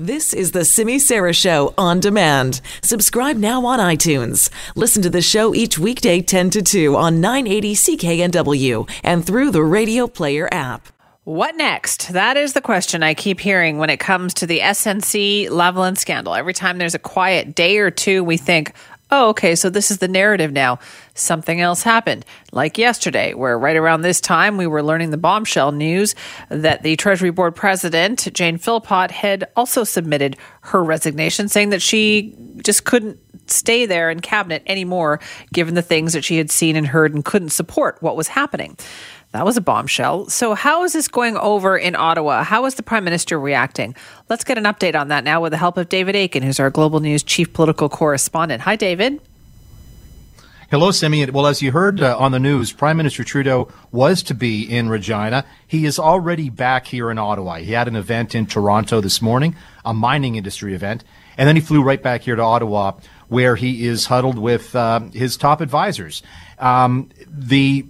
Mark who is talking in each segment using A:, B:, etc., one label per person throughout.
A: This is the Simi Sara Show on demand. Subscribe now on iTunes. Listen to the show each weekday 10 to 2 on 980 CKNW and through the Radio Player app.
B: What next? That is the question I keep hearing when it comes to the SNC Lavalin scandal. Every time there's a quiet day or two, we think, oh, okay, so this is the narrative now. Something else happened, like yesterday, where right around this time we were learning the bombshell news that the Treasury Board president, Jane Philpott, had also submitted her resignation, saying that she just couldn't stay there in cabinet anymore, given the things that she had seen and heard and couldn't support what was happening. That was a bombshell. So, how is this going over in Ottawa? How is the Prime Minister reacting? Let's get an update on that now with the help of David Akin, who's our Global News Chief Political Correspondent. Hi, David.
C: Hello, Simi. Well, as you heard uh, on the news, Prime Minister Trudeau was to be in Regina. He is already back here in Ottawa. He had an event in Toronto this morning, a mining industry event, and then he flew right back here to Ottawa, where he is huddled with uh, his top advisors. Um, the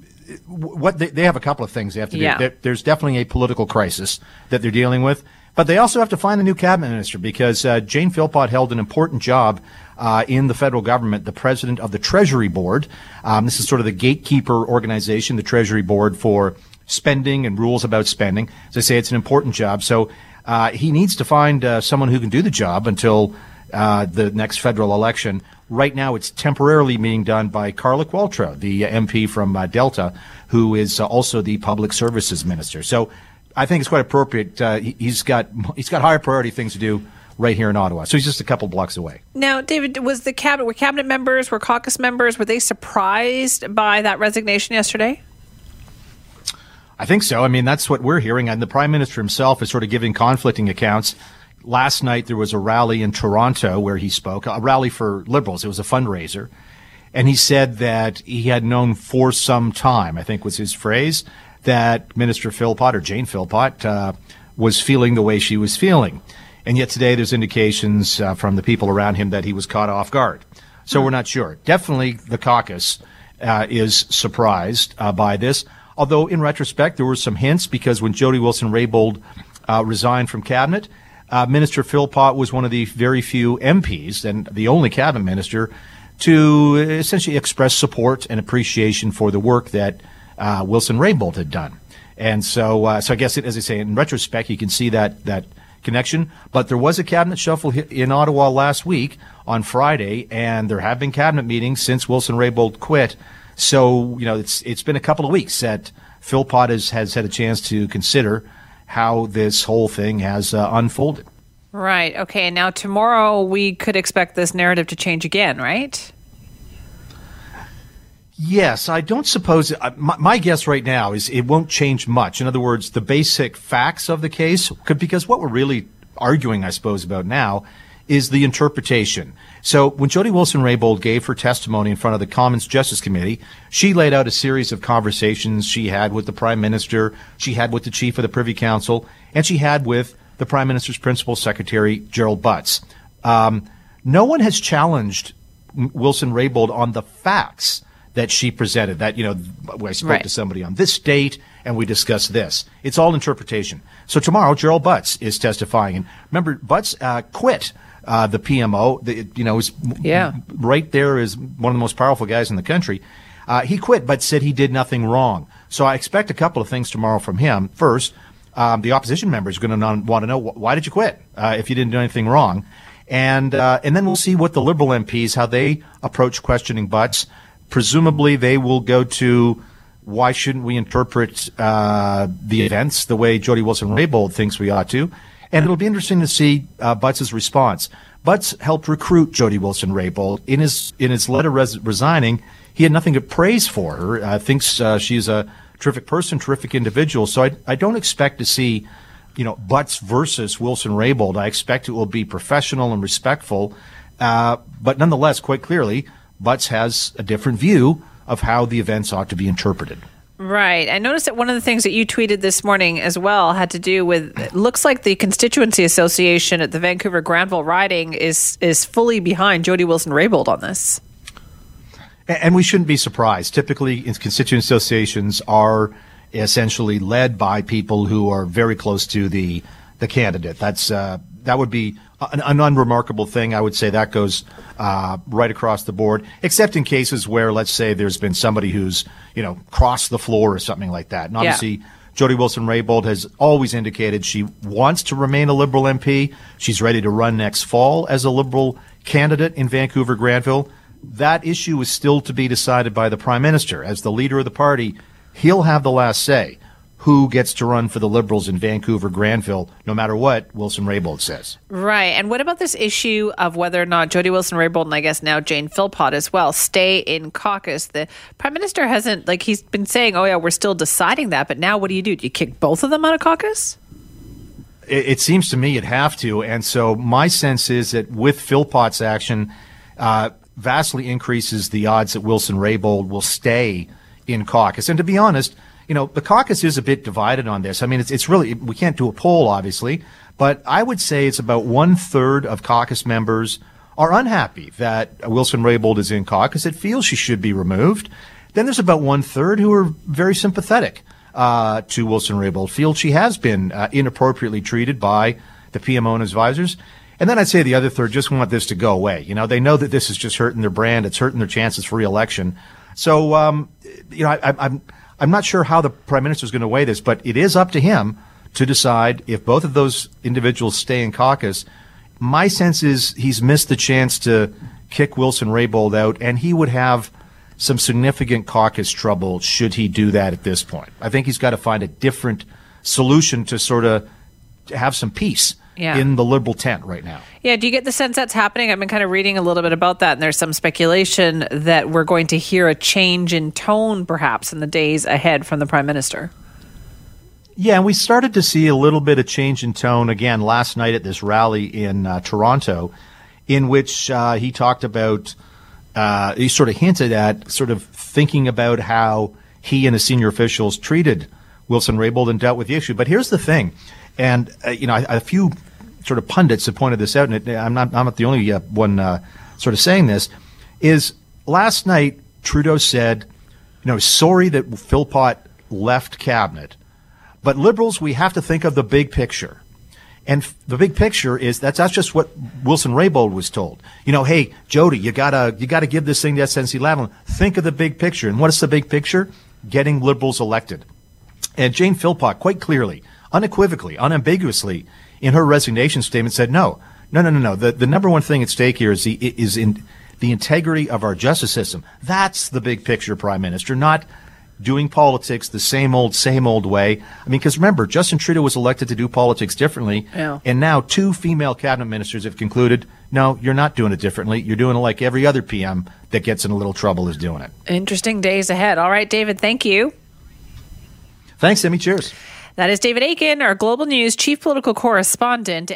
C: what they, they, have a couple of things they have to do.
B: Yeah.
C: there's definitely a political crisis that they're dealing with, but they also have to find a new cabinet minister because uh, Jane Philpott held an important job uh, in the federal government, the president of the Treasury Board. Um, this is sort of the gatekeeper organization, the Treasury Board for spending and rules about spending. As I say, it's an important job. So uh, he needs to find uh, someone who can do the job until uh, the next federal election. Right now, it's temporarily being done by Carla Qualtrough, the MP from uh, Delta, who is uh, also the public services minister. So I think it's quite appropriate. Uh, he, has got he's got higher priority things to do right here in Ottawa. So he's just a couple blocks away.
B: Now, David, was the cabinet were cabinet members, were caucus members, were they surprised by that resignation yesterday?
C: I think so. I mean, that's what we're hearing, and the prime minister himself is sort of giving conflicting accounts last night there was a rally in Toronto where he spoke, a rally for liberals. It was a fundraiser. And he said that he had known for some time, I think was his phrase, that Minister Philpott or Jane Philpott uh, was feeling the way she was feeling. And yet today there's indications uh, from the people around him that he was caught off guard. So we're not sure. Definitely the caucus uh, is surprised uh, by this. Although in retrospect, there were some hints because when Jody Wilson-Raybould uh, resigned from cabinet, uh, Minister Philpott was one of the very few MPs and the only cabinet minister to essentially express support and appreciation for the work that uh, Wilson-Raybould had done. And so, uh, so I guess, it, as I say, in retrospect, you can see that that connection. But there was a cabinet shuffle in Ottawa last week on Friday, and there have been cabinet meetings since Wilson-Raybould quit. So, you know, it's it's been a couple of weeks that Philpott has, has had a chance to consider how this whole thing has uh, unfolded.
B: Right. Okay. And now tomorrow we could expect this narrative to change again, right?
C: Yes, I don't suppose. Uh, my, my, guess right now is it won't change much. In other words, the basic facts of the case, could, because what we're really arguing, I suppose, about now is the interpretation. So when Jody Wilson-Raybould gave her testimony in front of the Commons Justice Committee, she laid out a series of conversations she had with the Prime Minister, she had with the Chief of the Privy Council, and she had with the Prime Minister's Principal Secretary, Gerald Butts. Um, no one has challenged Wilson-Raybould on the facts that she presented. That, you know, I spoke right. to somebody on this date and we discussed this. It's all interpretation. So tomorrow, Gerald Butts is testifying. And remember, Butts uh, quit uh, the PMO. The, you know, is
B: yeah.
C: right there is one of the most powerful guys in the country. Uh, he quit, but said he did nothing wrong. So I expect a couple of things tomorrow from him. First, um, the opposition member is going to want to know why did you quit uh, if you didn't do anything wrong, and uh, and then we'll see what the Liberal MPs how they approach questioning Butts. Presumably, they will go to why shouldn't we interpret uh, the events the way Jody Wilson-Raybould thinks we ought to, and it'll be interesting to see uh, response. Butts helped recruit Jody Wilson-Raybould in his in his letter res- resigning. He had nothing to praise for her. Uh, thinks uh, she's a terrific person, terrific individual. So I, I don't expect to see, you know, Butts versus Wilson-Raybould. I expect it will be professional and respectful. Uh, but nonetheless, quite clearly, Butts has a different view of how the events ought to be interpreted.
B: Right. I noticed that one of the things that you tweeted this morning as well had to do with it looks like the constituency association at the Vancouver Granville riding is is fully behind Jody Wilson-Raybould on this.
C: And we shouldn't be surprised. Typically, constituent associations are essentially led by people who are very close to the the candidate. That's uh, that would be an, an, unremarkable thing. I would say that goes uh, right across the board, except in cases where, let's say, there's been somebody who's you know crossed the floor or something like that. And obviously, yeah. Jody Wilson Raybould has always indicated she wants to remain a Liberal MP. She's ready to run next fall as a Liberal candidate in Vancouver Granville. That issue is still to be decided by the Prime Minister. As the leader of the party, he'll have the last say who gets to run for the Liberals in Vancouver Granville, no matter what Wilson Raybould says.
B: Right. And what about this issue of whether or not Jody Wilson Raybould and I guess now Jane Philpott as well stay in caucus? The Prime Minister hasn't, like, he's been saying, oh, yeah, we're still deciding that. But now what do you do? Do you kick both of them out of caucus?
C: It, it seems to me you'd have to. And so my sense is that with Philpott's action, uh, vastly increases the odds that Wilson Raybould will stay in caucus. And to be honest, you know, the caucus is a bit divided on this. I mean, it's, it's really, we can't do a poll, obviously, but I would say it's about one third of caucus members are unhappy that Wilson Raybould is in caucus. It feels she should be removed. Then there's about one third who are very sympathetic uh, to Wilson Raybould, feel she has been uh, inappropriately treated by the PMO and advisors. And then I'd say the other third just want this to go away. You know, they know that this is just hurting their brand. It's hurting their chances for reelection. So, um, you know, I, I'm I'm not sure how the prime minister is going to weigh this, but it is up to him to decide if both of those individuals stay in caucus. My sense is he's missed the chance to kick Wilson Raybould out, and he would have some significant caucus trouble should he do that at this point. I think he's got to find a different solution to sort of have some peace yeah. in the liberal tent right now.
B: Yeah, do you get the sense that's happening? I've been kind of reading a little bit about that, and there's some speculation that we're going to hear a change in tone perhaps in the days ahead from the prime minister.
C: Yeah, and we started to see a little bit of change in tone again last night at this rally in uh, Toronto, in which uh, he talked about, uh, he sort of hinted at sort of thinking about how he and his senior officials treated Wilson Raybould and dealt with the issue. But here's the thing, and uh, you know, a, a few sort of pundits have pointed this out, and it, I'm not I'm not the only uh, one uh, sort of saying this. Is last night Trudeau said, you know, sorry that Philpott left cabinet, but liberals we have to think of the big picture. And the big picture is that's that's just what Wilson Raybould was told. You know, hey Jody, you gotta you gotta give this thing to SNC-Lavalin. Think of the big picture. And what is the big picture? Getting liberals elected. And Jane Philpott quite clearly, unequivocally, unambiguously in her resignation statement said, no, no, no, no, no. The, the number one thing at stake here is the, is in the integrity of our justice system. That's the big picture, Prime Minister, not doing politics the same old, same old way. I mean, because remember, Justin Trudeau was elected to do politics differently. Yeah. And now two female cabinet ministers have concluded, no, you're not doing it differently. You're doing it like every other PM that gets in a little trouble is doing it.
B: Interesting days ahead. All right, David, thank you.
C: Thanks, Emmy. Cheers.
B: That is David Akin, our Global News Chief Political Correspondent.